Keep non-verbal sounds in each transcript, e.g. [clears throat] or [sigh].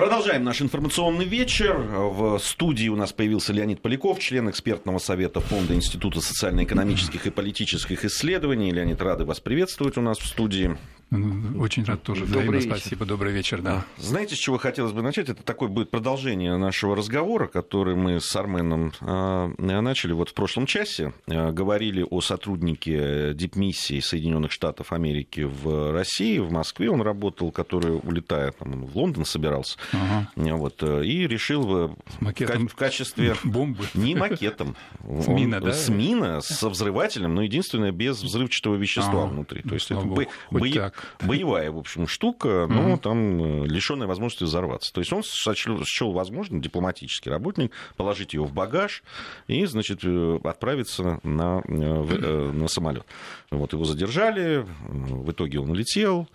Продолжаем наш информационный вечер. В студии у нас появился Леонид Поляков, член экспертного совета Фонда Института социально-экономических и политических исследований. Леонид, рады вас приветствовать у нас в студии. Ну, очень рад тоже. Добрый вечер. спасибо. Добрый вечер. Да. А, знаете, с чего хотелось бы начать? Это такое будет продолжение нашего разговора, который мы с Арменом а, начали вот в прошлом часе. А, говорили о сотруднике дипмиссии Соединенных Штатов Америки в России, в Москве. Он работал, который, улетая там, в Лондон, собирался. Ага. Вот, и решил макетом в качестве... [laughs] Бомбы. [laughs] Не макетом. С мина, да? С мина, со взрывателем, но единственное, без взрывчатого вещества ага. внутри. То есть это бо... бо боевая, в общем, штука, но там э, лишенная возможности взорваться. То есть он сочел, счел возможным, дипломатический работник, положить ее в багаж и, значит, э, отправиться на, э, на самолет. Вот его задержали, в итоге он улетел.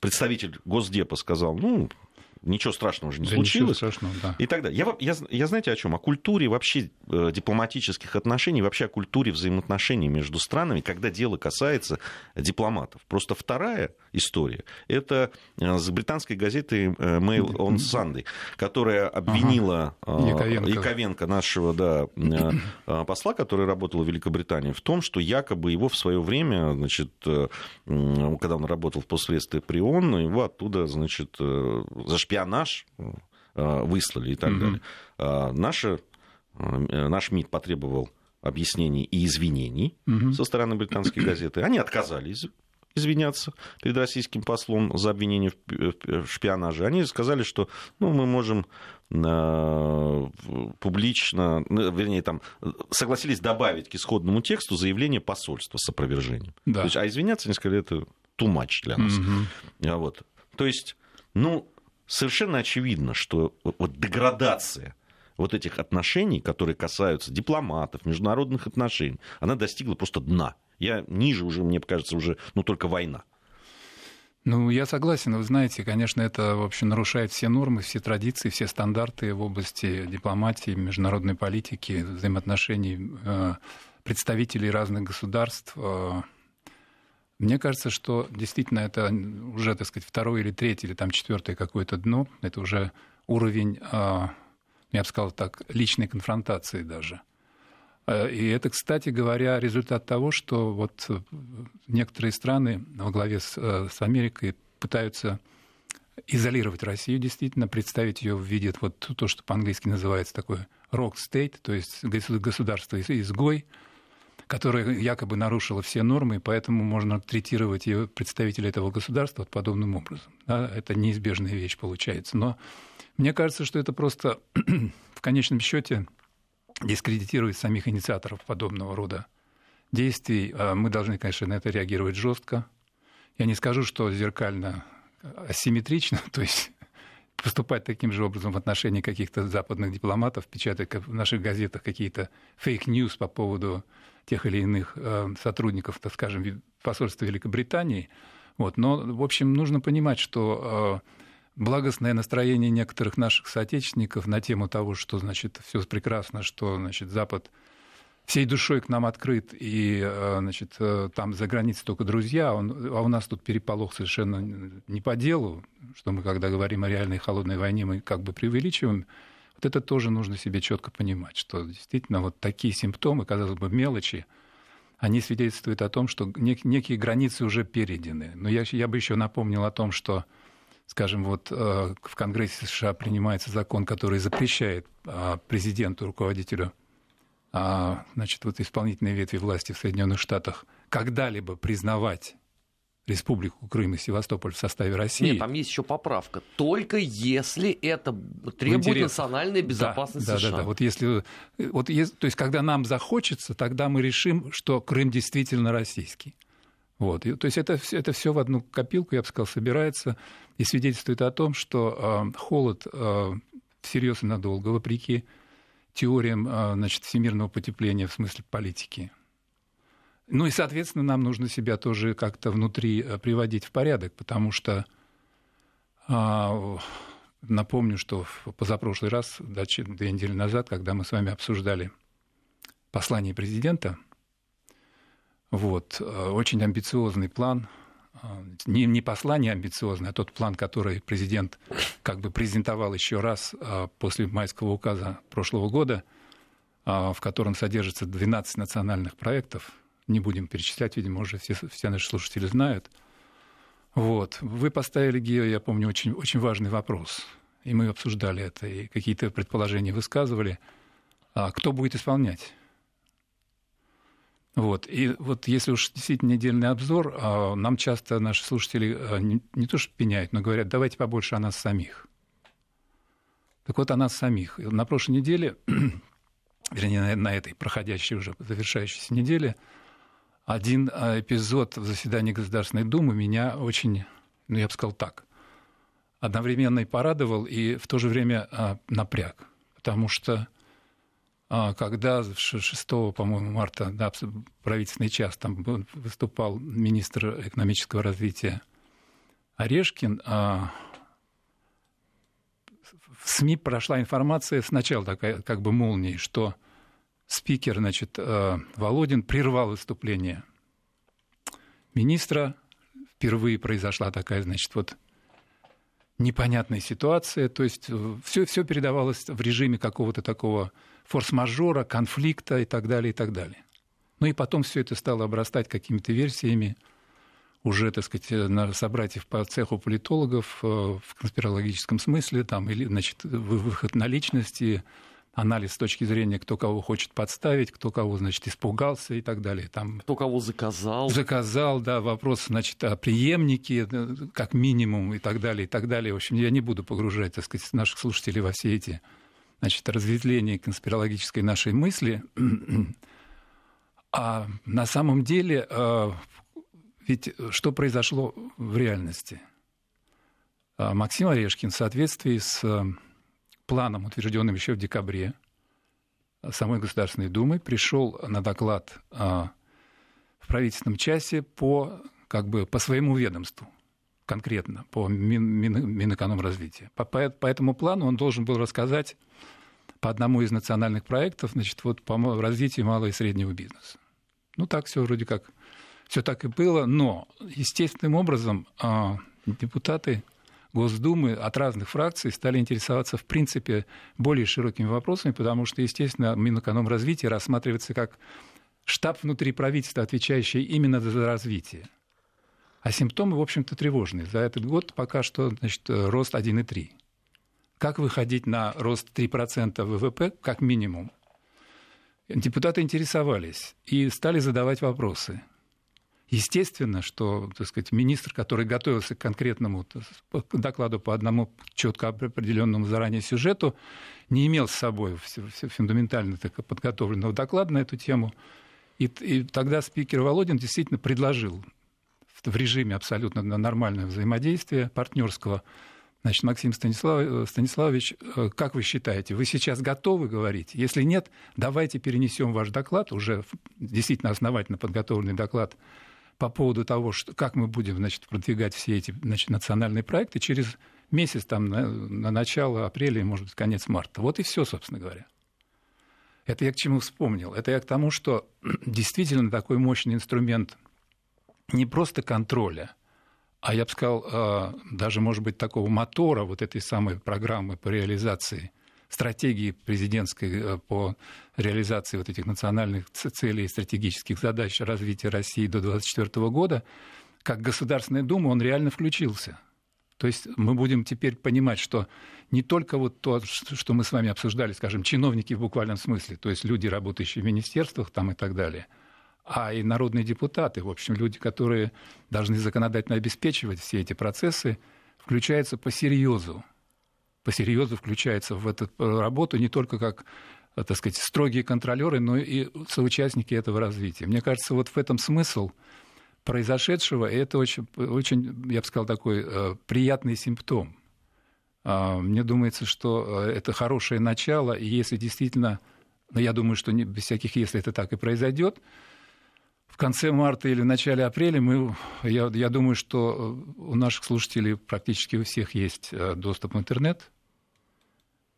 Представитель Госдепа сказал, ну, ничего страшного уже не да случилось. страшного, да. И так далее. Я, я, я знаете о чем? О культуре вообще э, дипломатических отношений, вообще о культуре взаимоотношений между странами, когда дело касается дипломатов. Просто вторая история – это э, с британской газетой э, Mail on Sunday, которая обвинила ага. Яковенко. Яковенко, нашего да, посла, который работал в Великобритании, в том, что якобы его в свое время, значит, когда он работал в посольстве при ООН, его оттуда, значит, зашпионировали шпионаж э, выслали и так угу. далее. А, наша, э, наш МИД потребовал объяснений и извинений угу. со стороны британской газеты. Они отказались извиняться перед российским послом за обвинение в шпионаже. Они сказали, что ну, мы можем э, публично, ну, вернее, там, согласились добавить к исходному тексту заявление посольства с опровержением. Да. То есть, а извиняться, они сказали, это too much для нас. Угу. Вот. То есть, ну, совершенно очевидно, что вот деградация вот этих отношений, которые касаются дипломатов, международных отношений, она достигла просто дна. Я ниже уже, мне кажется, уже, ну, только война. Ну, я согласен. Вы знаете, конечно, это, в общем, нарушает все нормы, все традиции, все стандарты в области дипломатии, международной политики, взаимоотношений э, представителей разных государств э, мне кажется, что действительно это уже, так сказать, второе или третье, или там четвертое какое-то дно. Это уже уровень, а, я бы сказал так, личной конфронтации даже. А, и это, кстати говоря, результат того, что вот некоторые страны во главе с, э, с Америкой пытаются изолировать Россию, действительно, представить ее в виде вот то, что по-английски называется такой rock state, то есть государство-изгой, которая якобы нарушила все нормы, и поэтому можно третировать ее представителей этого государства вот подобным образом. Да, это неизбежная вещь получается. Но мне кажется, что это просто [clears throat] в конечном счете дискредитирует самих инициаторов подобного рода действий. А мы должны, конечно, на это реагировать жестко. Я не скажу, что зеркально асимметрично, [laughs] то есть поступать таким же образом в отношении каких-то западных дипломатов, печатать в наших газетах какие-то fake news по поводу тех или иных э, сотрудников, так скажем, посольства Великобритании. Вот. Но, в общем, нужно понимать, что благостное настроение некоторых наших соотечественников на тему того, что, значит, все прекрасно, что, значит, Запад всей душой к нам открыт, и, э, значит, там за границей только друзья, а, он, а у нас тут переполох совершенно не по делу, что мы, когда говорим о реальной холодной войне, мы как бы преувеличиваем вот это тоже нужно себе четко понимать, что действительно вот такие симптомы, казалось бы, мелочи, они свидетельствуют о том, что нек- некие границы уже перейдены. Но я, я бы еще напомнил о том, что, скажем, вот э, в Конгрессе США принимается закон, который запрещает э, президенту, руководителю э, значит, вот исполнительной ветви власти в Соединенных Штатах когда-либо признавать Республику Крым и Севастополь в составе России. Нет, там есть еще поправка. Только если это требует национальной безопасности да, США. Да, да, да. Вот если, вот, то есть, когда нам захочется, тогда мы решим, что Крым действительно российский. Вот. И, то есть это, это все в одну копилку, я бы сказал, собирается и свидетельствует о том, что э, холод э, всерьез и надолго, вопреки теориям э, значит, всемирного потепления в смысле политики, ну и, соответственно, нам нужно себя тоже как-то внутри э, приводить в порядок, потому что а, напомню, что позапрошлый раз, две недели назад, когда мы с вами обсуждали послание президента, вот, э, очень амбициозный план не, не послание амбициозное, а тот план, который президент как бы презентовал еще раз после майского указа прошлого года, в котором содержится 12 национальных проектов. Не будем перечислять, видимо, уже все, все наши слушатели знают. Вот. Вы поставили, Гео, я помню, очень, очень важный вопрос. И мы обсуждали это, и какие-то предположения высказывали. А кто будет исполнять? Вот. И вот если уж действительно недельный обзор, а, нам часто наши слушатели а, не, то что пеняют, но говорят, давайте побольше о нас самих. Так вот, о нас самих. На прошлой неделе, [clears throat] вернее, на этой проходящей уже завершающейся неделе, один а, эпизод в заседании Государственной Думы меня очень, ну, я бы сказал так, одновременно и порадовал, и в то же время напряг. Потому что когда 6, по-моему, марта, да, правительственный час, там выступал министр экономического развития Орешкин, а в СМИ прошла информация сначала такая как бы молнией, что спикер, значит, э, Володин прервал выступление министра. Впервые произошла такая, значит, вот непонятная ситуация. То есть все, э, все передавалось в режиме какого-то такого форс-мажора, конфликта и так далее, и так далее. Ну и потом все это стало обрастать какими-то версиями уже, так сказать, на собратьев по цеху политологов э, в конспирологическом смысле, там, или, значит, выход на личности, анализ с точки зрения, кто кого хочет подставить, кто кого, значит, испугался и так далее. Там, кто кого заказал. Заказал, да, вопрос, значит, о преемнике, э, как минимум, и так далее, и так далее. В общем, я не буду погружать, так сказать, наших слушателей во все эти значит, разветвление конспирологической нашей мысли. А на самом деле, э, ведь что произошло в реальности? А Максим Орешкин в соответствии с э, планом, утвержденным еще в декабре самой Государственной Думы, пришел на доклад э, в правительственном часе по, как бы, по своему ведомству конкретно по Мин, Минэкономразвития. По, по, по этому плану он должен был рассказать по одному из национальных проектов, значит, вот по развитию малого и среднего бизнеса. Ну, так все вроде как, все так и было, но естественным образом а, депутаты Госдумы от разных фракций стали интересоваться, в принципе, более широкими вопросами, потому что, естественно, Минэкономразвитие рассматривается как штаб внутри правительства, отвечающий именно за развитие. А симптомы, в общем-то, тревожные. За этот год пока что значит, рост 1,3. Как выходить на рост 3% ВВП, как минимум? Депутаты интересовались и стали задавать вопросы. Естественно, что так сказать, министр, который готовился к конкретному докладу по одному четко определенному заранее сюжету, не имел с собой фундаментально подготовленного доклада на эту тему. И, и тогда спикер Володин действительно предложил в режиме абсолютно нормального взаимодействия, партнерского. Значит, Максим Станислав, э, Станиславович, э, как вы считаете, вы сейчас готовы говорить? Если нет, давайте перенесем ваш доклад, уже действительно основательно подготовленный доклад по поводу того, что, как мы будем значит, продвигать все эти значит, национальные проекты через месяц, там, на, на начало апреля, может быть, конец марта. Вот и все, собственно говоря. Это я к чему вспомнил? Это я к тому, что [clears throat] действительно такой мощный инструмент не просто контроля, а я бы сказал, а, даже, может быть, такого мотора вот этой самой программы по реализации стратегии президентской э, по реализации вот этих национальных целей и стратегических задач развития России до 2024 года, как Государственная Дума, он реально включился. То есть мы будем теперь понимать, что не только вот то, что мы с вами обсуждали, скажем, чиновники в буквальном смысле, то есть люди, работающие в министерствах там и так далее – а и народные депутаты, в общем, люди, которые должны законодательно обеспечивать все эти процессы, включаются по серьезу. По серьезу включаются в эту работу не только как так сказать, строгие контролеры, но и соучастники этого развития. Мне кажется, вот в этом смысл произошедшего, и это очень, очень, я бы сказал, такой э, приятный симптом. Э, мне думается, что э, это хорошее начало, и если действительно, но я думаю, что не, без всяких если это так и произойдет, в конце марта или в начале апреля мы, я, я думаю, что у наших слушателей практически у всех есть э, доступ в интернет.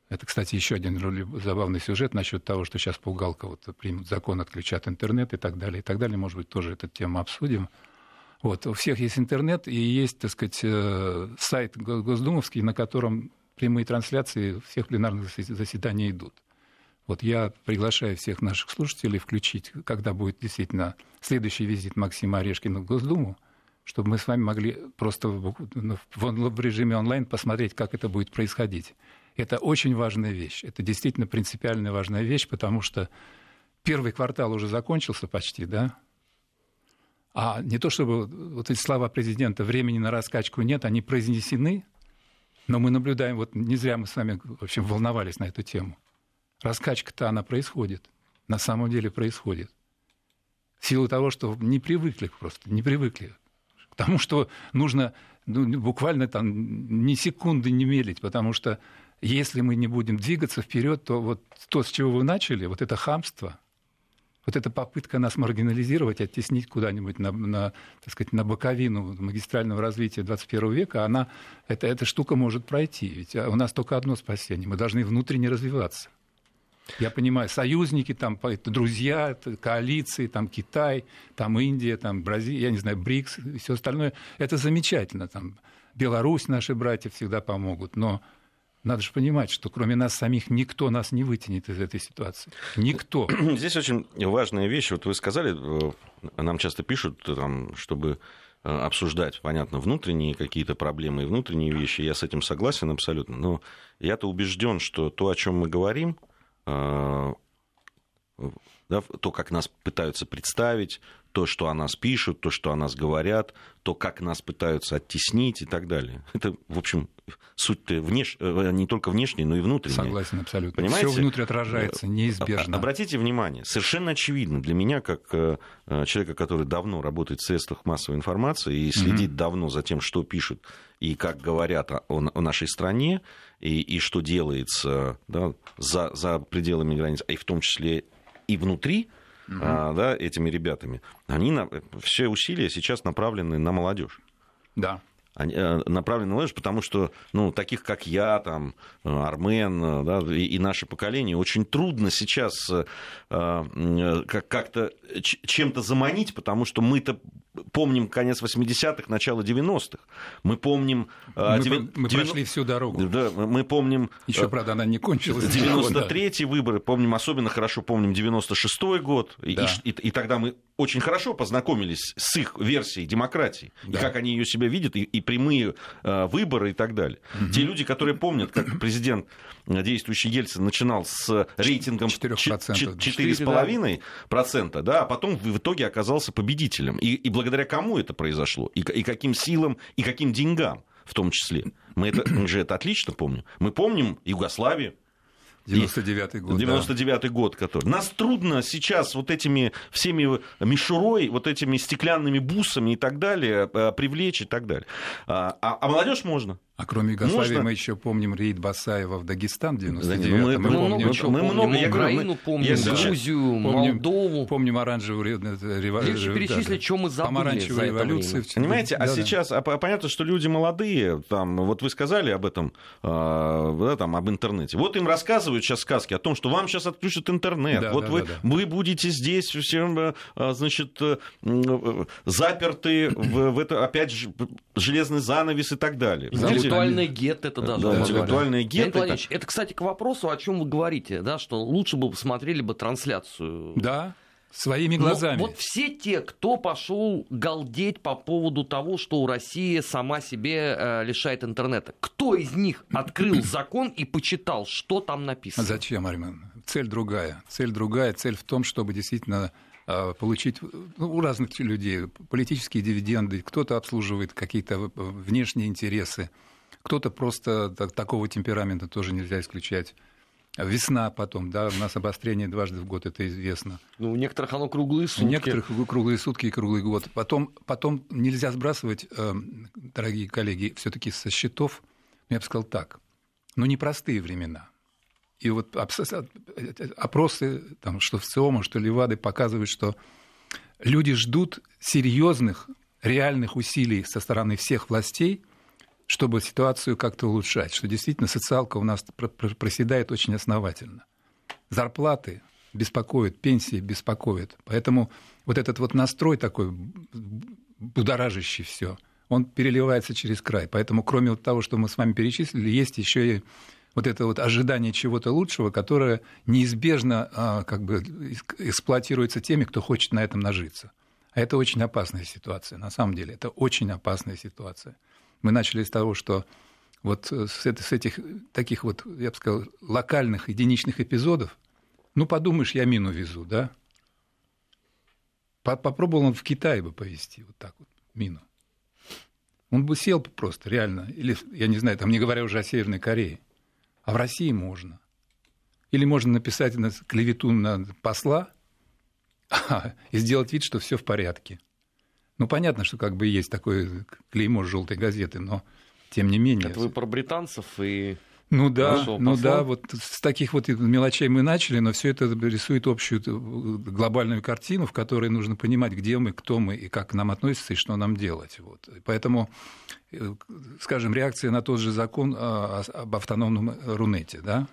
Это, кстати, еще один забавный сюжет насчет того, что сейчас Пугалка вот примут закон, отключат интернет и так далее, и так далее. Может быть, тоже эту тему обсудим. Вот, у всех есть интернет и есть, так сказать, э, сайт Госдумовский, на котором прямые трансляции всех пленарных заседаний идут. Вот я приглашаю всех наших слушателей включить, когда будет действительно следующий визит Максима Орешкина в Госдуму, чтобы мы с вами могли просто в, в режиме онлайн посмотреть, как это будет происходить. Это очень важная вещь. Это действительно принципиальная важная вещь, потому что первый квартал уже закончился почти, да? А не то чтобы вот эти слова президента «времени на раскачку нет», они произнесены, но мы наблюдаем, вот не зря мы с вами в общем, волновались на эту тему. Раскачка-то она происходит, на самом деле происходит. В силу того, что не привыкли просто, не привыкли к тому, что нужно ну, буквально там ни секунды не мелить, потому что если мы не будем двигаться вперед, то вот то, с чего вы начали, вот это хамство, вот эта попытка нас маргинализировать, оттеснить куда-нибудь на, на, так сказать, на боковину магистрального развития 21 века, она, это, эта штука может пройти. Ведь у нас только одно спасение. Мы должны внутренне развиваться. Я понимаю, союзники, там, друзья, коалиции, там Китай, там Индия, там Бразилия, я не знаю, БРИКС и все остальное. Это замечательно. Там Беларусь, наши братья всегда помогут. Но надо же понимать, что кроме нас самих никто нас не вытянет из этой ситуации. Никто. [clears throat] Здесь очень важная вещь. Вот вы сказали, э, нам часто пишут, там, чтобы э, обсуждать, понятно, внутренние какие-то проблемы и внутренние вещи. Я с этим согласен абсолютно. Но я-то убежден, что то, о чем мы говорим, uh, да, то, как нас пытаются представить, то, что о нас пишут, то, что о нас говорят, то, как нас пытаются оттеснить и так далее. Это, в общем, суть внеш... Э, не только внешняя, но и внутренняя. Согласен, абсолютно. Понимаете? Все внутри отражается, э, неизбежно. Обратите внимание, совершенно очевидно для меня, как э, человека, который давно работает в средствах массовой информации и следит mm-hmm. давно за тем, что пишут и как говорят о, о нашей стране, и, и что делается да, за, за пределами границ, и в том числе и внутри, угу. а, да, этими ребятами, они на, все усилия сейчас направлены на молодежь. Да э, направлены на молодежь, потому что, ну, таких, как я, там, э, Армен, э, да, и, и наше поколение, очень трудно сейчас э, как-то чем-то заманить, потому что мы-то помним конец 80-х, начало 90-х. Мы помним... Э, мы, 9... мы прошли всю дорогу. Да, мы помним... Еще, э, правда, она не кончилась. 93-й выборы, помним, особенно хорошо помним 96-й год. Да. И, и, и тогда мы очень хорошо познакомились с их версией демократии, да. и как они ее себя видят, и, и прямые э, выборы и так далее. Угу. Те люди, которые помнят, как [clears throat] президент действующий Ельцин начинал с рейтингом 4,5%, да, а потом в итоге оказался победителем. И, и благодаря кому это произошло? И, и каким силам, и каким деньгам в том числе? Мы, это, [clears throat] мы же это отлично помним. Мы помним Югославию, 99-й год. 99-й да. год, который. Нас трудно сейчас вот этими всеми мишурой, вот этими стеклянными бусами и так далее э, привлечь и так далее. А, а, а молодежь можно. А кроме Югославии Можно... мы еще помним рейд Басаева в Дагестан в 99 да, мы, мы, мы, помним, много, мы много, я Украину мы, помним, я, Грузию, помним, Молдову. Помним оранжевую революцию. перечислить, да, что мы забыли Помаранчевую революцию. Понимаете, а да, а сейчас а, понятно, что люди молодые, там, вот вы сказали об этом, а, да, там, об интернете. Вот им рассказывают сейчас сказки о том, что вам сейчас отключат интернет. Да, вот да, вы, да, да. вы будете здесь все, а, значит, э, заперты в, в это, опять же, железный занавес и так далее. Интеллектуальный гет это даже. Да, интеллектуальный гет. Это... это, кстати, к вопросу, о чем вы говорите, да, что лучше бы посмотрели бы трансляцию. Да. Своими глазами. Но вот все те, кто пошел галдеть по поводу того, что Россия сама себе э, лишает интернета, кто из них открыл [clears throat] закон и почитал, что там написано? Зачем, Армен? Цель другая. Цель другая. Цель в том, чтобы действительно э, получить ну, у разных людей политические дивиденды, кто-то обслуживает какие-то внешние интересы, кто-то просто так, такого темперамента тоже нельзя исключать. Весна потом, да, у нас обострение дважды в год, это известно. Ну, у некоторых оно круглые сутки. У некоторых круглые сутки и круглый год. Потом, потом нельзя сбрасывать, э, дорогие коллеги, все таки со счетов, я бы сказал так, ну, непростые времена. И вот опросы, там, что в ЦИОМа, что Левады показывают, что люди ждут серьезных, реальных усилий со стороны всех властей – чтобы ситуацию как-то улучшать, что действительно социалка у нас проседает очень основательно. Зарплаты беспокоят, пенсии беспокоят. Поэтому вот этот вот настрой такой будоражащий все, он переливается через край. Поэтому, кроме вот того, что мы с вами перечислили, есть еще и вот это вот ожидание чего-то лучшего, которое неизбежно а, как бы эксплуатируется теми, кто хочет на этом нажиться. А это очень опасная ситуация. На самом деле, это очень опасная ситуация. Мы начали с того, что вот с, с этих таких вот, я бы сказал, локальных, единичных эпизодов, ну, подумаешь, я мину везу, да? Попробовал он в Китае бы повезти вот так вот мину. Он бы сел просто, реально. Или, я не знаю, там не говоря уже о Северной Корее. А в России можно. Или можно написать на клевету на посла [laughs] и сделать вид, что все в порядке. Ну, понятно, что как бы есть такое клеймо желтой газеты, но тем не менее. Это вы про британцев и ну да, ну да, вот с таких вот мелочей мы начали, но все это рисует общую э, глобальную картину, в которой нужно понимать, где мы, кто мы и как к нам относятся и что нам делать. Вот. Поэтому, э, скажем, реакция на тот же закон а, об автономном Рунете, да,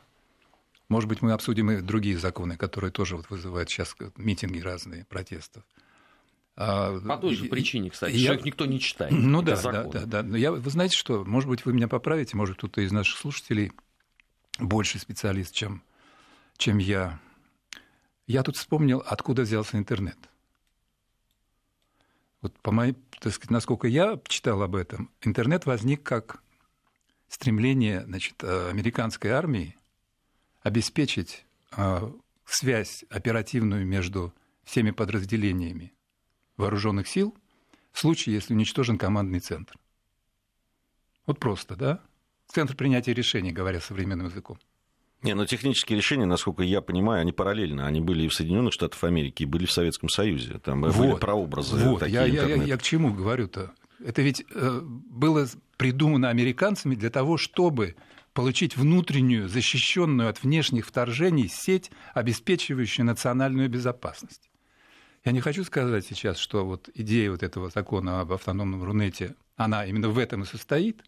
может быть, мы обсудим и другие законы, которые тоже вот вызывают сейчас митинги разные, протестов. А, По той же причине, кстати, я... что их никто не читает. Ну да, да, да, да. Но я, вы знаете что, может быть, вы меня поправите, может, кто-то из наших слушателей больше специалист, чем, чем я. Я тут вспомнил, откуда взялся интернет. Вот по моей, так сказать, насколько я читал об этом, интернет возник как стремление значит, американской армии обеспечить а, связь оперативную между всеми подразделениями вооруженных сил в случае, если уничтожен командный центр. Вот просто, да? Центр принятия решений, говоря современным языком. Не, но технические решения, насколько я понимаю, они параллельно. Они были и в Соединенных Штатах Америки, и были в Советском Союзе. Там вот, были прообразы. Вот, такие я, я, я, я к чему говорю-то? Это ведь э, было придумано американцами для того, чтобы получить внутреннюю, защищенную от внешних вторжений сеть, обеспечивающую национальную безопасность. Я не хочу сказать сейчас, что вот идея вот этого закона об автономном Рунете, она именно в этом и состоит,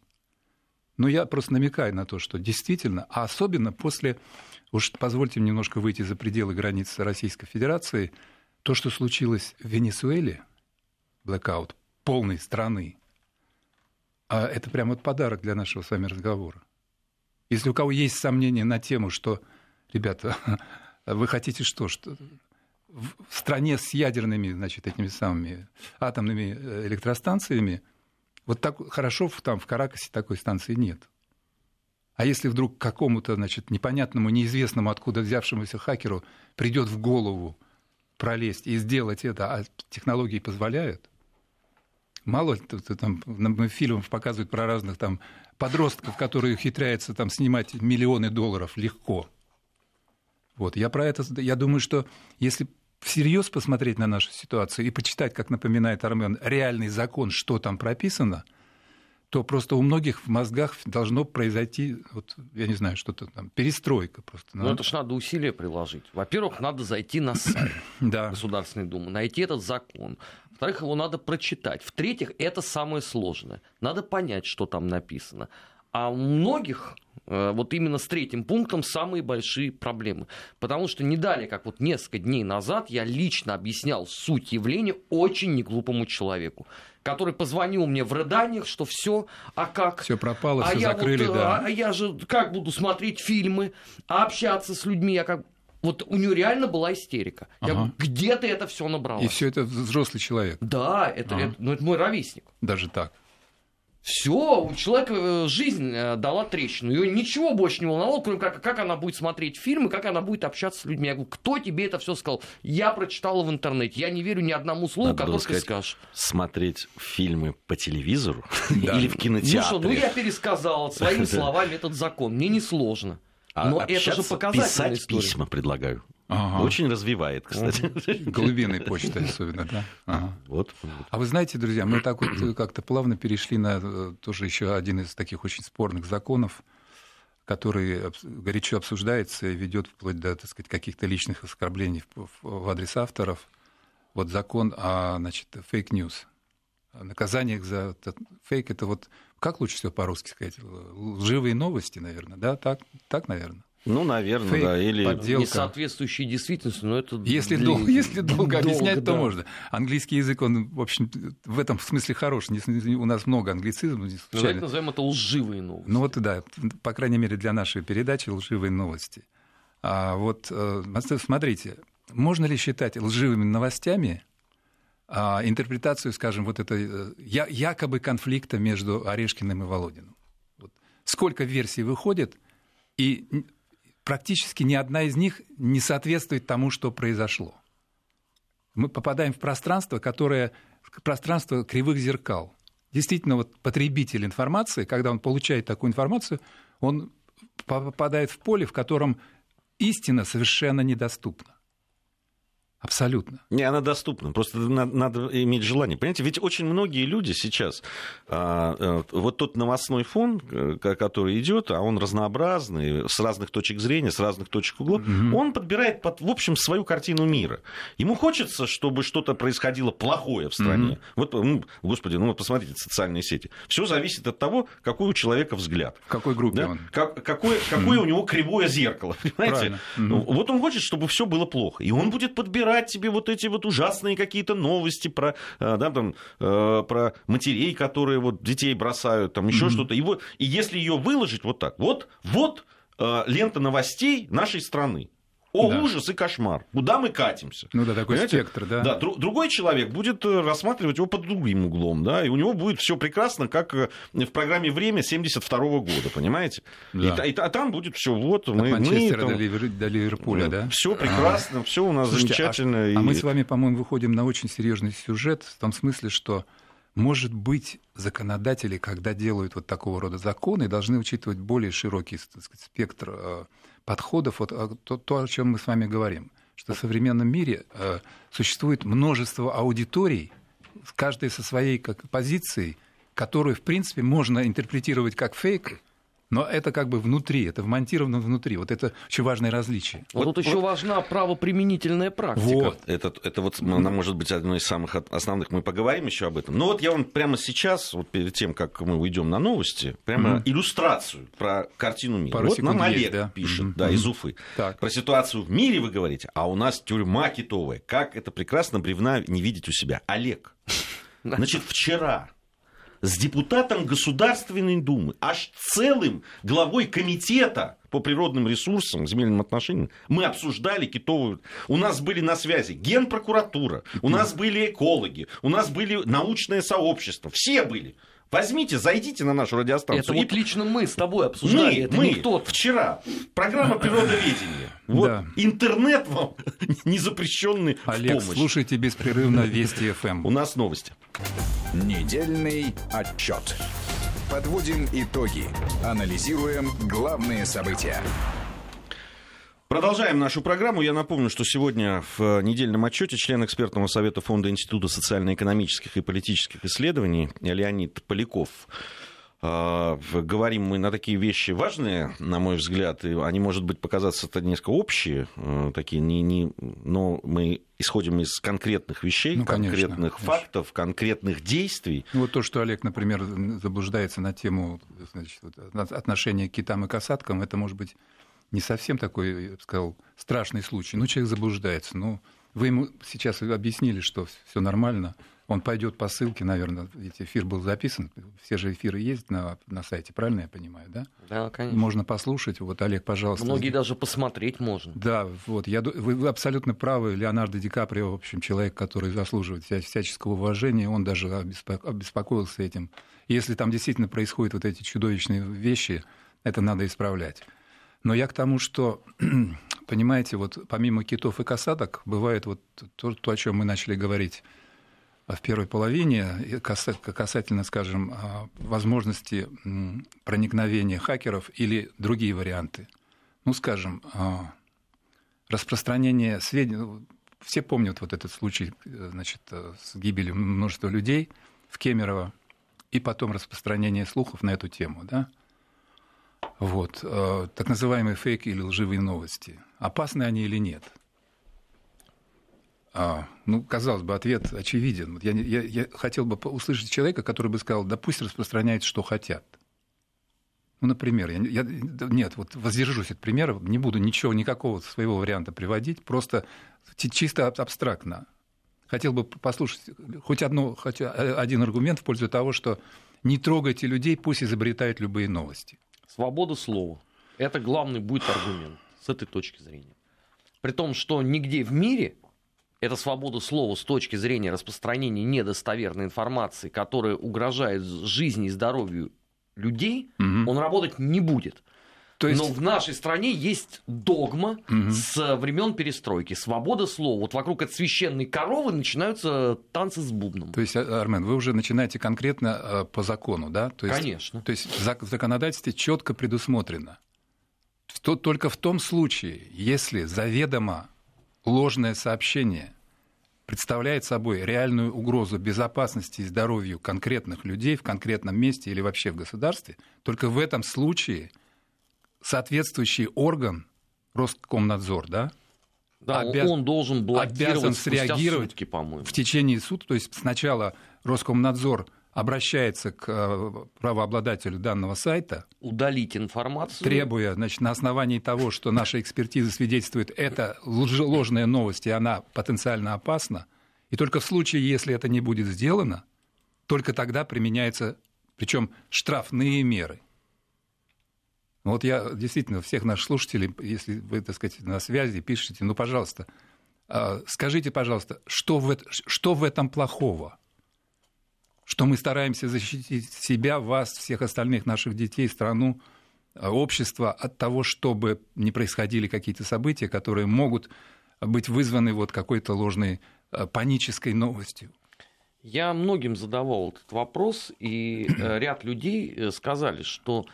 но я просто намекаю на то, что действительно, а особенно после, уж позвольте мне немножко выйти за пределы границ Российской Федерации, то, что случилось в Венесуэле, блэкаут полной страны, а это прямо вот подарок для нашего с вами разговора. Если у кого есть сомнения на тему, что, ребята, [laughs] вы хотите что, что в стране с ядерными, значит, этими самыми атомными э, электростанциями, вот так хорошо там в Каракасе такой станции нет. А если вдруг какому-то, значит, непонятному, неизвестному, откуда взявшемуся хакеру придет в голову пролезть и сделать это, а технологии позволяют, мало там на фильмах показывают про разных там подростков, которые ухитряются там снимать миллионы долларов легко. Вот, я про это, я думаю, что если всерьез посмотреть на нашу ситуацию и почитать, как напоминает Армен, реальный закон, что там прописано, то просто у многих в мозгах должно произойти, вот, я не знаю, что-то там, перестройка просто. Ну, это ж надо усилия приложить. Во-первых, надо зайти на сайт [coughs] да. Государственной Думы, найти этот закон. Во-вторых, его надо прочитать. В-третьих, это самое сложное. Надо понять, что там написано. А у многих вот именно с третьим пунктом самые большие проблемы. Потому что не далее, как вот несколько дней назад, я лично объяснял суть явления очень неглупому человеку, который позвонил мне в рыданиях, что все, а как? Все пропало, все а закрыли, вот, да. А я же как буду смотреть фильмы, а общаться с людьми, я как вот у нее реально была истерика. Ага. Я говорю, где ты это все набрал? И все это взрослый человек. Да, это, ага. это, ну, это мой ровесник. Даже так. Все, у человека э, жизнь э, дала трещину. Ее ничего больше не волновало, кроме как, как она будет смотреть фильмы, как она будет общаться с людьми. Я говорю, кто тебе это все сказал? Я прочитала в интернете. Я не верю ни одному слову, Надо которое сказать, ты скажешь. Смотреть фильмы по телевизору [laughs] или в кинотеатре. Ну что, ну я пересказал своими [laughs] словами этот закон. Мне несложно. А Но это же показательная писать письма предлагаю. Ага. Очень развивает, кстати. Голубиной почтой особенно, да? Ага. Вот. А вы знаете, друзья, мы так вот э, как-то плавно перешли на э, тоже еще один из таких очень спорных законов, который горячо обсуждается и ведет вплоть до, так сказать, каких-то личных оскорблений в адрес авторов. Вот закон о, значит, fake news, о наказаниях за фейк. Это вот, как лучше всего по-русски сказать? Лживые новости, наверное, да? Так, так наверное? Ну, наверное, Фейк, да. Или подделка. не соответствующие действительности, но это... Если, для... дол- [laughs] если долго, долго объяснять, да. то можно. Английский язык, он, в общем, в этом смысле хорош. У нас много англицизмов. Ну, давайте назовем это лживые новости. Ну, вот да, по крайней мере, для нашей передачи лживые новости. А вот э, смотрите, можно ли считать лживыми новостями интерпретацию, скажем, вот этой э, якобы конфликта между Орешкиным и Володиным? Вот. Сколько версий выходит, и практически ни одна из них не соответствует тому, что произошло. Мы попадаем в пространство, которое пространство кривых зеркал. Действительно, вот потребитель информации, когда он получает такую информацию, он попадает в поле, в котором истина совершенно недоступна. Абсолютно. Не, она доступна. Просто надо, надо иметь желание. Понимаете, ведь очень многие люди сейчас, а, а, вот тот новостной фон, э, который идет, а он разнообразный, с разных точек зрения, с разных точек угла, mm он подбирает под, в общем, свою картину мира. Ему хочется, чтобы что-то происходило плохое в стране. mm Вот, ну, господи, ну вот посмотрите социальные сети. Все зависит от того, какой у человека взгляд. В какой группе да? он? Как, какое какое mm у него кривое зеркало. [laughs] Понимаете? mm Вот он хочет, чтобы все было плохо. И он будет подбирать собирать тебе вот эти вот ужасные какие-то новости про, э, да, там, э, про матерей, которые вот детей бросают, там еще mm-hmm. что-то. И, вот, и если ее выложить вот так, вот, вот э, лента новостей нашей страны. О, да. ужас и кошмар. Куда мы катимся? Ну да, такой Понимаете? спектр, да. Да, дру- другой человек будет э, рассматривать его под другим углом, да, и у него будет все прекрасно, как э, в программе «Время» 72 года, понимаете? Да. И, и, а там будет все вот, мы... От Манчестера мы, там, до, Ливер, до Ливерпуля, да? Все прекрасно, все у нас Слушайте, замечательно. А, и... а мы с вами, по-моему, выходим на очень серьезный сюжет в том смысле, что может быть, законодатели, когда делают вот такого рода законы, должны учитывать более широкий сказать, спектр э, подходов, вот, а, то, то, о чем мы с вами говорим, что в современном мире э, существует множество аудиторий, каждая со своей как, позицией, которую, в принципе, можно интерпретировать как фейк, но это как бы внутри, это вмонтировано внутри. Вот это очень важное различие. Вот, вот тут вот, еще важна правоприменительная практика. Вот. Это, это вот, она может быть одной из самых основных. Мы поговорим еще об этом. Но вот я вам прямо сейчас, вот перед тем, как мы уйдем на новости, прямо mm-hmm. иллюстрацию про картину мира. Пару вот нам Олег есть, да? пишет, mm-hmm. да, из Уфы. Так. Про ситуацию в мире вы говорите, а у нас тюрьма китовая. Как это прекрасно бревна не видеть у себя. Олег, [laughs] значит, вчера с депутатом Государственной Думы, аж целым главой комитета по природным ресурсам, земельным отношениям, мы обсуждали китовую... У нас были на связи генпрокуратура, у нас были экологи, у нас были научное сообщество, все были. Возьмите, зайдите на нашу радиостанцию. Это и... вот лично мы с тобой обсуждали, мы, это мы не кто Вчера. Программа природоведения. Вот да. интернет вам [laughs] не запрещенный Олег, в помощь. слушайте беспрерывно Вести ФМ. Эм. У нас новости. Недельный отчет. Подводим итоги. Анализируем главные события. Продолжаем нашу программу. Я напомню, что сегодня в недельном отчете член экспертного совета Фонда Института социально-экономических и политических исследований Леонид Поляков а, говорим мы на такие вещи важные, на мой взгляд, и они, может быть, показаться это несколько общие, э, такие, не, не, но мы исходим из конкретных вещей, ну, конкретных конечно, фактов, конечно. конкретных действий. Ну, вот то, что Олег, например, заблуждается на тему значит, отношения к китам и касаткам, это, может быть, не совсем такой, я бы сказал, страшный случай. Ну, человек заблуждается. Ну, вы ему сейчас объяснили, что все нормально. Он пойдет по ссылке, наверное, ведь эфир был записан. Все же эфиры есть на, на сайте, правильно я понимаю, да? Да, конечно. Можно послушать. Вот, Олег, пожалуйста. Многие даже посмотреть можно. Да, вот. Я, вы, вы абсолютно правы. Леонардо Ди Каприо, в общем, человек, который заслуживает всяческого уважения, он даже обеспокоился этим. Если там действительно происходят вот эти чудовищные вещи, это надо исправлять. Но я к тому, что, [clears throat] понимаете, вот помимо китов и касаток, бывает вот то, то, о чем мы начали говорить в первой половине, касательно, скажем, а, возможности проникновения хакеров или другие варианты. Ну, скажем, а, распространение сведений. Ну, все помнят вот этот случай значит, с гибелью множества людей в Кемерово и потом распространение слухов на эту тему. Да? Вот. Э, так называемые фейки или лживые новости. Опасны они или нет? А, ну, казалось бы, ответ очевиден. Я, я, я хотел бы услышать человека, который бы сказал, да пусть распространяют, что хотят. Ну, например, я, я, нет, вот воздержусь от примеров, не буду ничего, никакого своего варианта приводить, просто чисто абстрактно. Хотел бы послушать хоть, одно, хоть один аргумент в пользу того, что не трогайте людей, пусть изобретают любые новости. Свобода слова. Это главный будет аргумент с этой точки зрения. При том, что нигде в мире эта свобода слова с точки зрения распространения недостоверной информации, которая угрожает жизни и здоровью людей, угу. он работать не будет. То есть... Но в нашей стране есть догма угу. с времен перестройки. Свобода слова. Вот вокруг этой священной коровы начинаются танцы с бубном. То есть, а, Армен, вы уже начинаете конкретно э, по закону, да? То есть, Конечно. То есть в законодательстве четко предусмотрено. Только в том случае, если заведомо ложное сообщение представляет собой реальную угрозу безопасности и здоровью конкретных людей в конкретном месте или вообще в государстве, только в этом случае соответствующий орган, Роскомнадзор, да, да, обяз... он должен обязан среагировать сутки, по-моему. в течение суток. То есть сначала Роскомнадзор обращается к э, правообладателю данного сайта. Удалить информацию. Требуя, значит, на основании того, что наша экспертиза свидетельствует, это ложная новость, и она потенциально опасна. И только в случае, если это не будет сделано, только тогда применяются, причем штрафные меры. Вот я действительно всех наших слушателей, если вы, так сказать, на связи, пишите, ну, пожалуйста, а, скажите, пожалуйста, что в, что в этом плохого? что мы стараемся защитить себя, вас, всех остальных наших детей, страну, э, общество от того, чтобы не происходили какие-то события, которые могут быть вызваны вот какой-то ложной э, панической новостью. Я многим задавал этот вопрос, и э, ряд людей сказали, что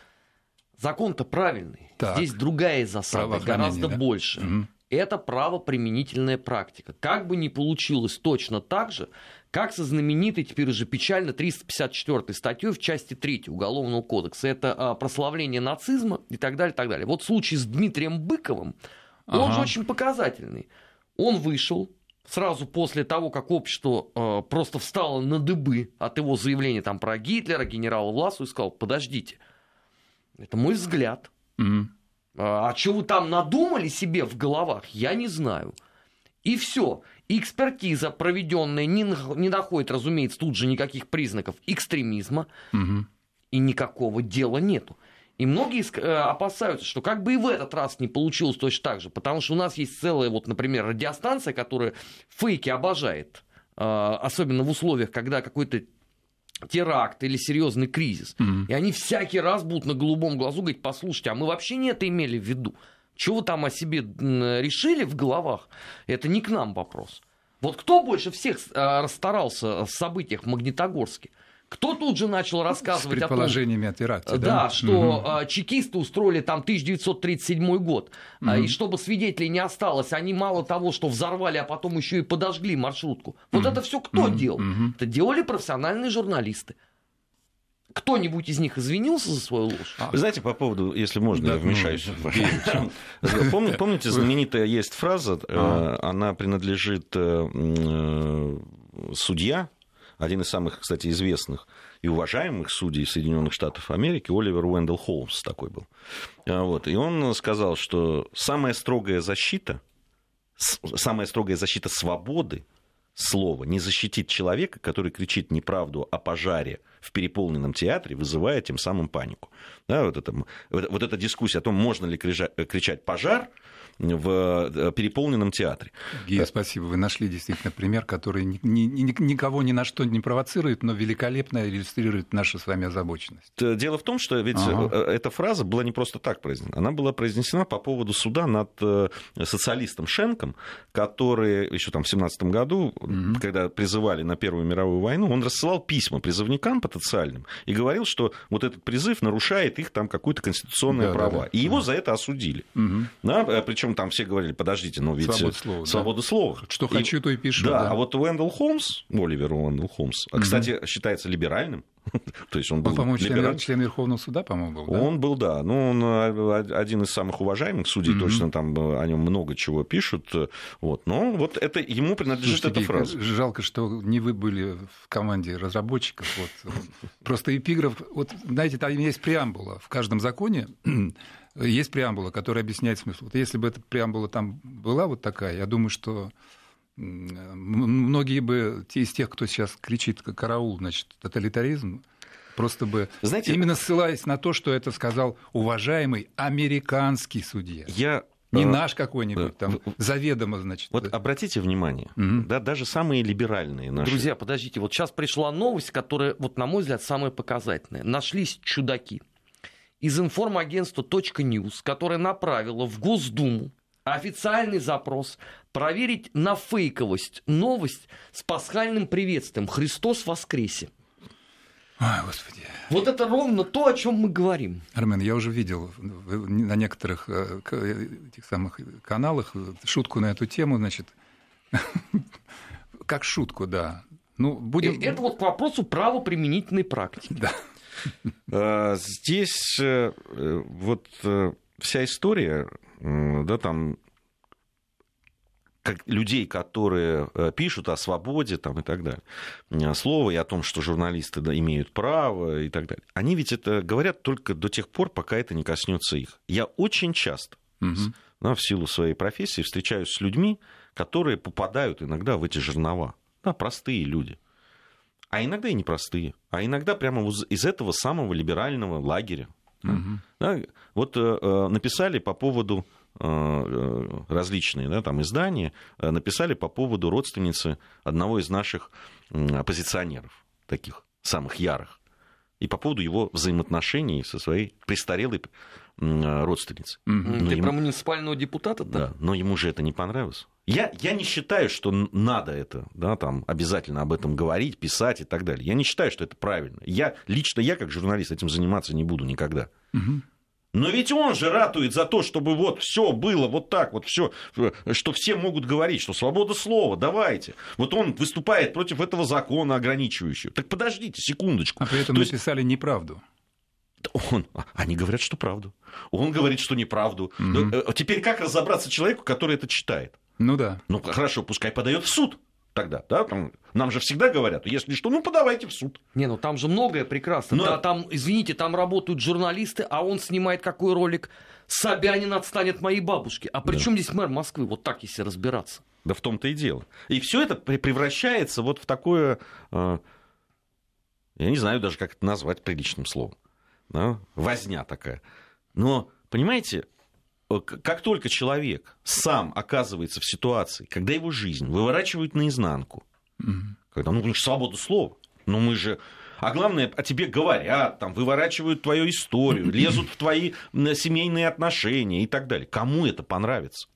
закон-то правильный. Так. Здесь другая засада, гораздо да? больше. Угу. Это правоприменительная практика. Как бы ни получилось точно так же, как со знаменитой, теперь уже печально, 354 статьей в части 3 Уголовного кодекса. Это а, прославление нацизма и так далее, так далее. Вот случай с Дмитрием Быковым, ага. он же очень показательный. Он вышел сразу после того, как общество э, просто встало на дыбы от его заявления там, про Гитлера, генерала Власу, и сказал, подождите, это мой взгляд. Mm-hmm. А что вы там надумали себе в головах, я не знаю. И все. Экспертиза, проведенная, не, не находит, разумеется, тут же никаких признаков экстремизма, угу. и никакого дела нету. И многие э, опасаются, что как бы и в этот раз не получилось точно так же, потому что у нас есть целая, вот, например, радиостанция, которая фейки обожает, э, особенно в условиях, когда какой-то теракт или серьезный кризис. Mm-hmm. И они всякий раз будут на голубом глазу говорить, послушайте, а мы вообще не это имели в виду. Чего вы там о себе решили в головах, это не к нам вопрос. Вот кто больше всех а, расстарался в событиях в Магнитогорске? Кто тут же начал рассказывать С предположениями о, том, о теракте, да? Да, что угу. чекисты устроили там 1937 год, угу. и чтобы свидетелей не осталось, они мало того, что взорвали, а потом еще и подожгли маршрутку. Вот угу. это все кто угу. делал? Угу. Это делали профессиональные журналисты кто-нибудь из них извинился за свою ложь? Вы знаете, по поводу, если можно, да, я вмешаюсь. Ну, помните, знаменитая есть фраза, э, она принадлежит э, э, судья, один из самых, кстати, известных и уважаемых судей Соединенных Штатов Америки, Оливер Уэндell Холмс такой был. Вот. И он сказал, что самая строгая защита, самая строгая защита свободы слова не защитит человека, который кричит неправду о пожаре в переполненном театре, вызывая тем самым панику. Да, вот, это, вот эта дискуссия о том, можно ли кричать «пожар», в э, переполненном театре. Гия, спасибо. Вы нашли действительно пример, который ни, ни, никого ни на что не провоцирует, но великолепно иллюстрирует нашу с вами озабоченность. Дело в том, что ведь ага. Э, эта фраза была не просто так произнесена. Она была произнесена по поводу суда над э, социалистом Шенком, который еще там в 17 году, угу. когда призывали на Первую мировую войну, он рассылал письма призывникам потенциальным и говорил, что вот этот призыв нарушает их там какую-то конституционные да, права. Да, да. И его да. за это осудили. Угу. Да, причем причем там все говорили, подождите, но ведь свобода слова. Свобода да. слова. Что и, хочу, то и пишу. Да, да. а вот Уэндел Холмс, Оливер Уэндел Холмс, mm-hmm. кстати, считается либеральным. [laughs] То есть он был по-моему, член, член Верховного суда, по-моему, был, да? Он был, да. Ну, он а, один из самых уважаемых судей, mm-hmm. точно там э, о нем много чего пишут. Вот. Но вот это ему принадлежит Слушайте, эта фраза. Жалко, что не вы были в команде разработчиков. Вот. Просто эпиграф... Вот, знаете, там есть преамбула в каждом законе, есть преамбула, которая объясняет смысл. Вот если бы эта преамбула там была вот такая, я думаю, что многие бы из тех, кто сейчас кричит караул, значит, тоталитаризм, просто бы Знаете, именно ссылаясь на то, что это сказал уважаемый американский судья. Я не а, наш какой-нибудь там, заведомо, значит. Вот обратите внимание, угу. да, даже самые либеральные наши... Друзья, подождите, вот сейчас пришла новость, которая, вот на мой взгляд, самая показательная. Нашлись чудаки из информагентства .news, которое направило в Госдуму официальный запрос проверить на фейковость новость с пасхальным приветствием «Христос воскресе». Ой, Господи. Вот это ровно то, о чем мы говорим. Армен, я уже видел на некоторых э, этих самых каналах шутку на эту тему, значит, [laughs] как шутку, да. Ну, будем... Это вот к вопросу правоприменительной практики. Да. А, здесь э, вот э, вся история, да, там как людей, которые э, пишут о свободе там, и так далее, слово и о том, что журналисты да, имеют право и так далее, они ведь это говорят только до тех пор, пока это не коснется их. Я очень часто, угу. да, в силу своей профессии, встречаюсь с людьми, которые попадают иногда в эти жернова. Да, простые люди. А иногда и непростые. А иногда прямо из этого самого либерального лагеря. Угу. Да, вот э, э, написали по поводу Э, различные да, там издания э, написали по поводу родственницы одного из наших оппозиционеров, таких самых ярых, и по поводу его взаимоотношений со своей престарелой родственницей. Mm-hmm. Ты ему... про муниципального депутата? Да, но ему же это не понравилось. Я, я не считаю, что надо это, да, там, обязательно об этом говорить, писать и так далее. Я не считаю, что это правильно. Я, лично я, как журналист, этим заниматься не буду никогда. Mm-hmm. Но ведь он же ратует за то, чтобы вот все было вот так, вот все, что все могут говорить, что свобода слова, давайте. Вот он выступает против этого закона ограничивающего. Так подождите секундочку. А при этом то написали есть... неправду. Он, они говорят, что правду. Он говорит, что неправду. Угу. Теперь как разобраться человеку, который это читает? Ну да. Ну хорошо, пускай подает в суд тогда, да, там, нам же всегда говорят, если что, ну подавайте в суд. Не, ну там же многое прекрасно. Но... Да, там, извините, там работают журналисты, а он снимает какой ролик? Собянин отстанет моей бабушке. А при да. чем здесь мэр Москвы? Вот так, если разбираться. Да в том-то и дело. И все это превращается вот в такое, э, я не знаю даже, как это назвать приличным словом, да? возня такая. Но, понимаете, Э, как только человек сам оказывается в ситуации, когда его жизнь выворачивают наизнанку, угу. когда, ну, них свобода слова, но мы же а главное, о тебе говорят, там, выворачивают твою историю, [clears throat] лезут в твои семейные отношения и так далее. Кому это понравится?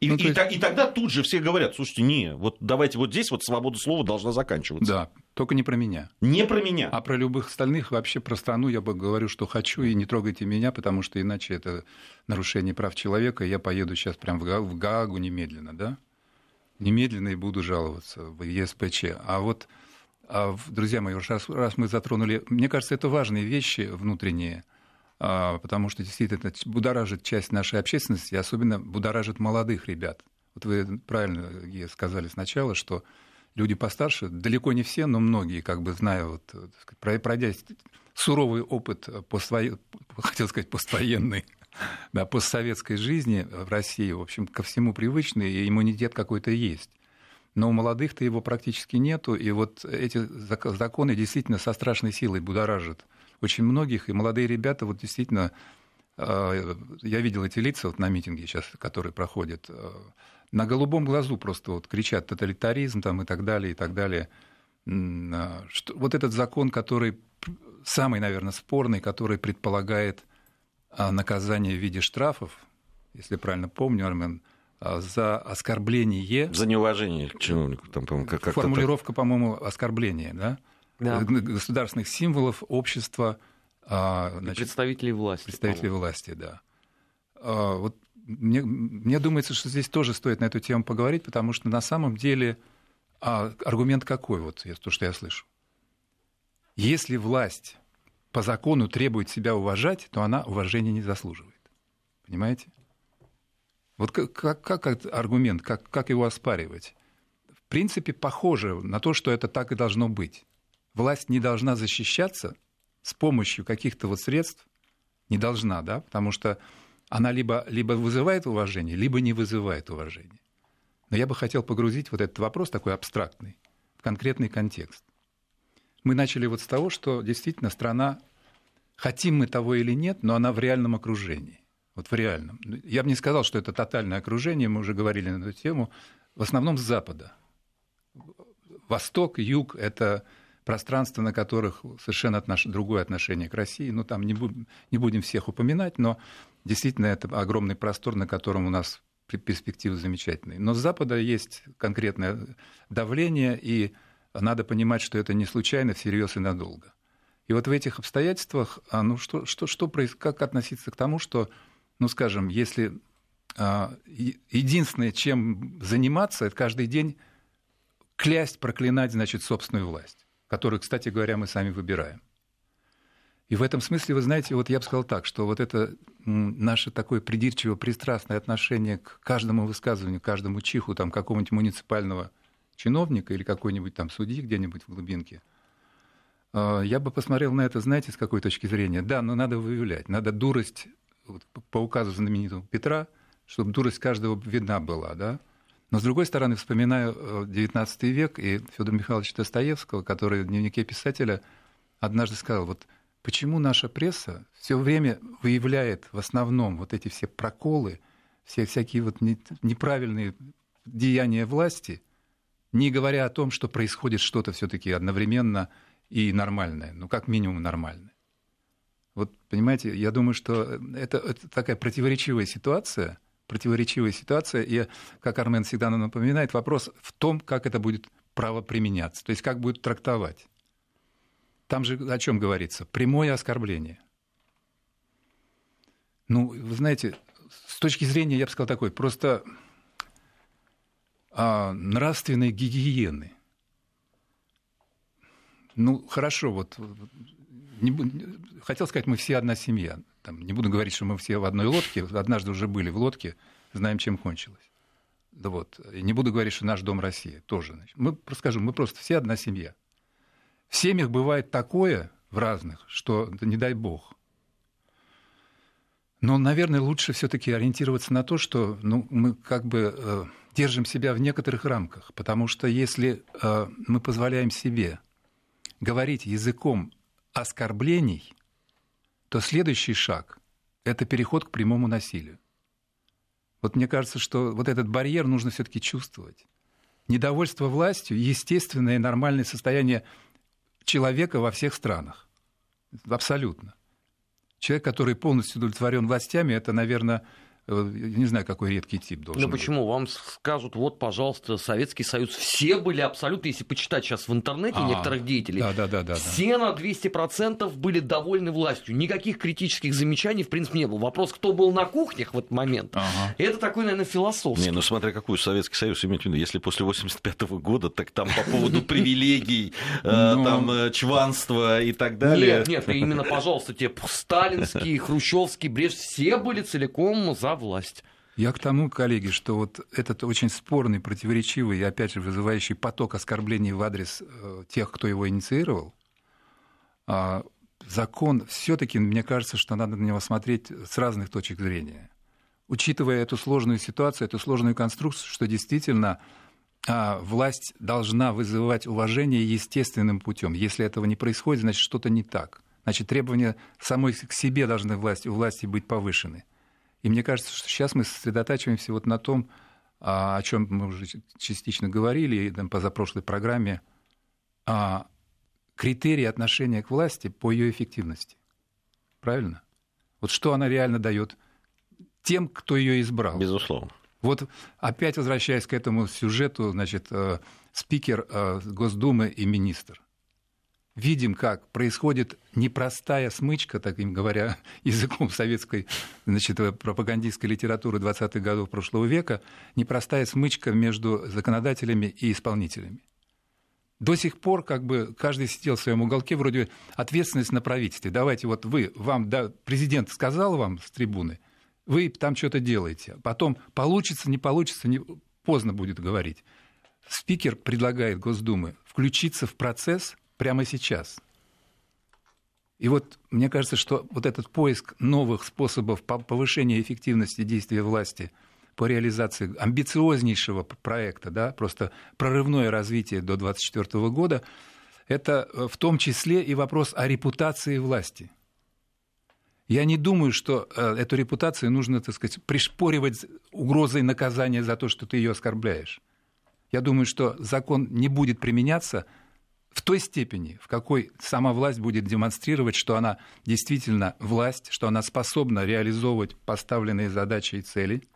И, ну, и, есть... и тогда тут же все говорят, слушайте, не, вот давайте вот здесь вот свобода слова должна заканчиваться. Да, только не про меня. Не про меня. А про любых остальных вообще про страну я бы говорю, что хочу, и не трогайте меня, потому что иначе это нарушение прав человека, и я поеду сейчас прям в, Га- в Гаагу немедленно, да? Немедленно и буду жаловаться в ЕСПЧ. А вот, а, друзья мои, раз, раз мы затронули, мне кажется, это важные вещи внутренние – потому что действительно это будоражит часть нашей общественности, особенно будоражит молодых ребят. Вот вы правильно сказали сначала, что люди постарше, далеко не все, но многие, как бы зная, вот, пройдя суровый опыт поствое... [laughs] хотел сказать, поствоенный, [laughs] да, постсоветской жизни в России, в общем, ко всему привычный, и иммунитет какой-то есть. Но у молодых-то его практически нету, и вот эти законы действительно со страшной силой будоражат очень многих, и молодые ребята вот действительно, э, я видел эти лица вот на митинге сейчас, которые проходят, э, на голубом глазу просто вот кричат тоталитаризм там и так далее, и так далее. Э, что, вот этот закон, который самый, наверное, спорный, который предполагает наказание в виде штрафов, если правильно помню, Армен, за оскорбление. За неуважение чиновнику. Там, по как Формулировка, по-моему, оскорбление, да? Да. государственных символов общества. А, значит, представителей власти. Представителей власти, да. А, вот мне, мне думается, что здесь тоже стоит на эту тему поговорить, потому что на самом деле а, аргумент какой, вот то, что я слышу. Если власть по закону требует себя уважать, то она уважения не заслуживает. Понимаете? Вот как, как, как аргумент, как, как его оспаривать? В принципе, похоже на то, что это так и должно быть. Власть не должна защищаться с помощью каких-то вот средств, не должна, да, потому что она либо, либо вызывает уважение, либо не вызывает уважение. Но я бы хотел погрузить вот этот вопрос такой абстрактный в конкретный контекст. Мы начали вот с того, что действительно страна, хотим мы того или нет, но она в реальном окружении. Вот в реальном. Я бы не сказал, что это тотальное окружение, мы уже говорили на эту тему, в основном с запада. Восток, юг – это пространства, на которых совершенно отнош... другое отношение к России. Ну, там не, бу... не будем всех упоминать, но действительно это огромный простор, на котором у нас перспективы замечательные. Но с Запада есть конкретное давление, и надо понимать, что это не случайно, всерьез и надолго. И вот в этих обстоятельствах, а, ну, что, что, что, как относиться к тому, что, ну, скажем, если а, единственное, чем заниматься, это каждый день клясть, проклинать, значит, собственную власть которую, кстати говоря, мы сами выбираем. И в этом смысле, вы знаете, вот я бы сказал так, что вот это наше такое придирчиво пристрастное отношение к каждому высказыванию, каждому чиху там какого-нибудь муниципального чиновника или какой-нибудь там судьи где-нибудь в глубинке, а, я бы посмотрел на это, знаете, с какой точки зрения. Да, но надо выявлять, надо дурость, вот, по указу знаменитого Петра, чтобы дурость каждого видна была, да, но, с другой стороны, вспоминаю XIX э, век и Федора Михайловича Достоевского, который в дневнике писателя однажды сказал, вот почему наша пресса все время выявляет в основном вот эти все проколы, все всякие вот неправильные деяния власти, не говоря о том, что происходит что-то все-таки одновременно и нормальное, ну как минимум нормальное. Вот понимаете, я думаю, что это, это такая противоречивая ситуация – противоречивая ситуация, и, как Армен всегда нам напоминает, вопрос в том, как это будет право применяться, то есть как будет трактовать. Там же о чем говорится? Прямое оскорбление. Ну, вы знаете, с точки зрения, я бы сказал такой, просто а, нравственной гигиены. Ну, хорошо, вот не, хотел сказать, мы все одна семья там, не буду говорить, что мы все в одной лодке, однажды уже были в лодке, знаем, чем кончилось. Да вот. И не буду говорить, что наш дом Россия тоже. Значит. Мы скажем, мы просто все одна семья. В семьях бывает такое в разных, что да не дай бог. Но, наверное, лучше все-таки ориентироваться на то, что ну, мы как бы э, держим себя в некоторых рамках, потому что если э, мы позволяем себе говорить языком оскорблений, то следующий шаг – это переход к прямому насилию. Вот мне кажется, что вот этот барьер нужно все-таки чувствовать. Недовольство властью – естественное и нормальное состояние человека во всех странах. Абсолютно. Человек, который полностью удовлетворен властями, это, наверное, не знаю, какой редкий тип должен Ну почему? Вам скажут, вот, пожалуйста, Советский Союз. Все были абсолютно, если почитать сейчас в интернете а, некоторых деятелей, да, да, да, да, все да. на 200% были довольны властью. Никаких критических замечаний, в принципе, не было. Вопрос, кто был на кухнях в этот момент, ага. это такой, наверное, философский. Не, ну смотря какой Советский Союз иметь в виду. Если после 85 года, так там по поводу привилегий, э, ну. там э, чванства и так далее. Нет, нет, именно, пожалуйста, те сталинские, хрущевские, Брежнев, все были целиком за власть. Я к тому, коллеги, что вот этот очень спорный, противоречивый и, опять же, вызывающий поток оскорблений в адрес э, тех, кто его инициировал, а, закон все-таки, мне кажется, что надо на него смотреть с разных точек зрения. Учитывая эту сложную ситуацию, эту сложную конструкцию, что действительно а, власть должна вызывать уважение естественным путем. Если этого не происходит, значит, что-то не так. Значит, требования самой к себе должны власти, у власти быть повышены. И мне кажется, что сейчас мы сосредотачиваемся вот на том, а, о чем мы уже частично говорили там, по запрошлой программе, а, критерии отношения к власти по ее эффективности. Правильно? Вот что она реально дает тем, кто ее избрал. Безусловно. Вот опять возвращаясь к этому сюжету, значит, э, спикер э, Госдумы и министр. Видим, как происходит непростая смычка, так им говоря, [laughs] языком советской значит, пропагандистской литературы 20-х годов прошлого века, непростая смычка между законодателями и исполнителями. До сих пор как бы каждый сидел в своем уголке, вроде ответственность на правительстве. Давайте вот вы, вам, да, президент сказал вам с трибуны, вы там что-то делаете. Потом получится, не получится, не, поздно будет говорить. Спикер предлагает Госдумы включиться в процесс прямо сейчас. И вот мне кажется, что вот этот поиск новых способов повышения эффективности действия власти – по реализации амбициознейшего проекта, да, просто прорывное развитие до 2024 года, это э, в том числе и вопрос о репутации власти. Я не думаю, что э, эту репутацию нужно, так сказать, пришпоривать угрозой наказания за то, что ты ее оскорбляешь. Я думаю, что закон не будет применяться в той степени, в какой сама власть будет демонстрировать, что она действительно власть, что она способна реализовывать поставленные задачи и цели –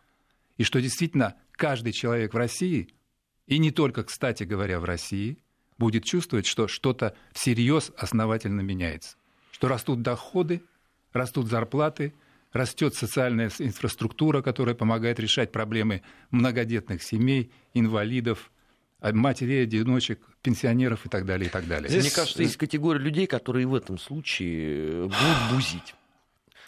и что действительно каждый человек в России, и не только, кстати говоря, в России, будет чувствовать, что что-то всерьез основательно меняется. Что растут доходы, растут зарплаты, растет социальная инфраструктура, которая помогает решать проблемы многодетных семей, инвалидов, матерей, одиночек, пенсионеров и так далее, и так далее. Здесь, Мне кажется, есть категория людей, которые в этом случае будут [sighs] бузить.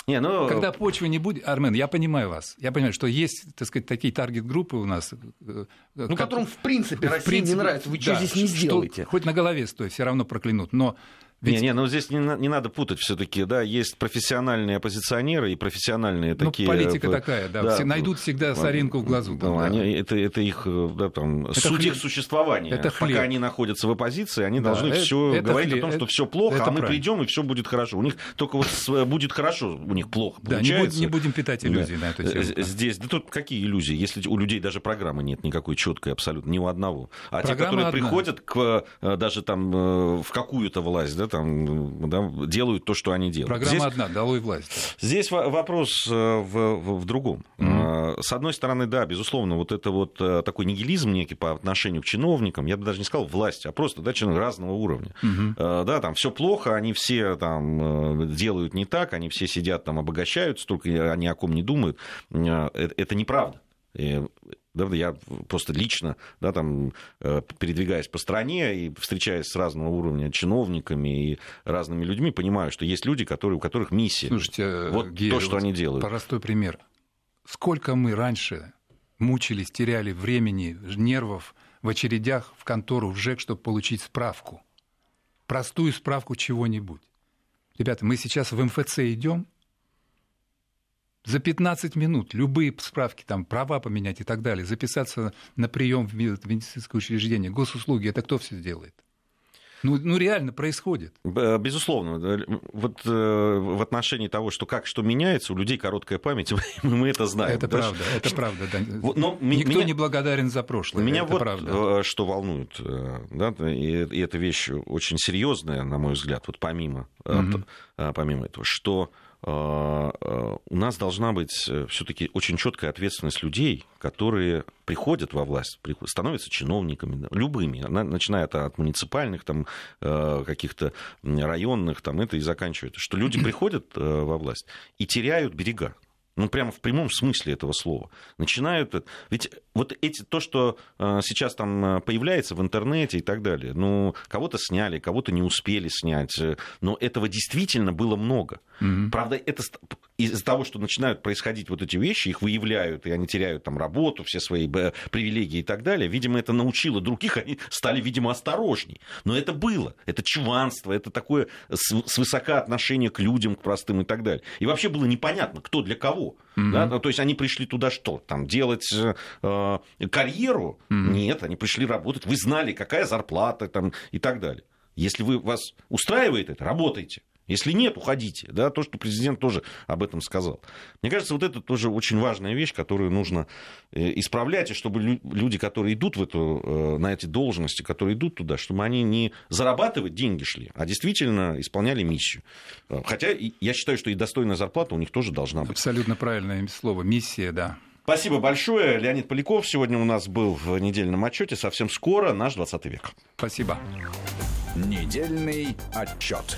Не, ну... Когда почвы не будет, Армен, я понимаю вас. Я понимаю, что есть, так сказать, такие таргет-группы у нас. Э, ну, как... которым, в принципе, Россия в принципе, не нравится. Вы да, что здесь не сделаете? Хоть на голове стоит, все равно проклянут. Но ведь... Не, не, но здесь не, не надо путать все-таки, да, есть профессиональные оппозиционеры и профессиональные ну, такие. Политика такая, да, да все найдут всегда соринку в глазу. Да, да. Они, это, это их, да, там, это суть хлеб. их существования. Это хлеб. Пока они находятся в оппозиции, они да, должны это, все это говорить хлеб. о том, что все плохо, это а мы правильно. придем и все будет хорошо. У них только вот будет хорошо, у них плохо. Да, получается. Не, не будем питать иллюзии да. на эту тему. Здесь, да тут какие иллюзии, если у людей даже программы нет никакой четкой абсолютно, ни у одного. А Программа те, которые одна. приходят к э, даже там э, в какую-то власть, да, там да, делают то, что они делают. Программа здесь, одна, долой власть. Здесь вопрос э, в, в, в другом. Mm-hmm. С одной стороны, да, безусловно, вот это вот э, такой нигилизм некий по отношению к чиновникам, я бы даже не сказал власти, а просто да, чиновники разного уровня. Mm-hmm. Да, там все плохо, они все там делают не так, они все сидят там обогащаются, только они о ком не думают. Это неправда. Да, я просто лично, да, там, э, передвигаясь по стране и встречаясь с разного уровня чиновниками и разными людьми, понимаю, что есть люди, которые, у которых миссия. Слушайте, вот Гея, то, что вот они делают. Простой пример. Сколько мы раньше мучились, теряли времени, нервов в очередях в контору, в ЖЭК, чтобы получить справку. Простую справку чего-нибудь. Ребята, мы сейчас в МФЦ идем, за 15 минут любые справки, там, права поменять и так далее, записаться на прием в медицинское учреждение, госуслуги, это кто все сделает? Ну, ну реально происходит. Безусловно. Вот э, в отношении того, что как что меняется, у людей короткая память, [laughs] мы это знаем. Это да? правда, это правда. Да. Но Никто меня, не благодарен за прошлое. Меня это вот правда. Э, что волнует, э, да, и, и эта вещь очень серьезная, на мой взгляд, вот помимо, угу. помимо этого, что у нас должна быть э, все-таки очень четкая ответственность людей, которые приходят во власть, становятся чиновниками, любыми, начиная от муниципальных, там, э, каких-то районных, там, это и заканчивает, что люди приходят э, во власть и теряют берега ну, прямо в прямом смысле этого слова. Начинают... Ведь вот эти, то, что э, сейчас там э, появляется в интернете и так далее, ну, кого-то сняли, кого-то не успели снять, э, но этого действительно было много. Mm-hmm. Правда, это из-за того, что начинают происходить вот эти вещи, их выявляют, и они теряют там работу, все свои привилегии и так далее, видимо, это научило других, они стали, видимо, осторожней. Но это было, это чванство, это такое свысока отношение к людям, к простым и так далее. И вообще было непонятно, кто для кого. Mm-hmm. Да? То есть они пришли туда что? Там делать э, карьеру? Mm-hmm. Нет, они пришли работать. Вы знали, какая зарплата там, и так далее. Если вы, вас устраивает это, работайте. Если нет, уходите. Да, то, что президент тоже об этом сказал. Мне кажется, вот это тоже очень важная вещь, которую нужно э, исправлять, и чтобы люди, которые идут в эту, э, на эти должности, которые идут туда, чтобы они не зарабатывать деньги шли, а действительно исполняли миссию. Э, хотя я считаю, что и достойная зарплата у них тоже должна быть. Абсолютно правильное слово. Миссия, да. Спасибо большое. Леонид Поляков сегодня у нас был в недельном отчете. Совсем скоро наш 20 век. Спасибо. Недельный отчет.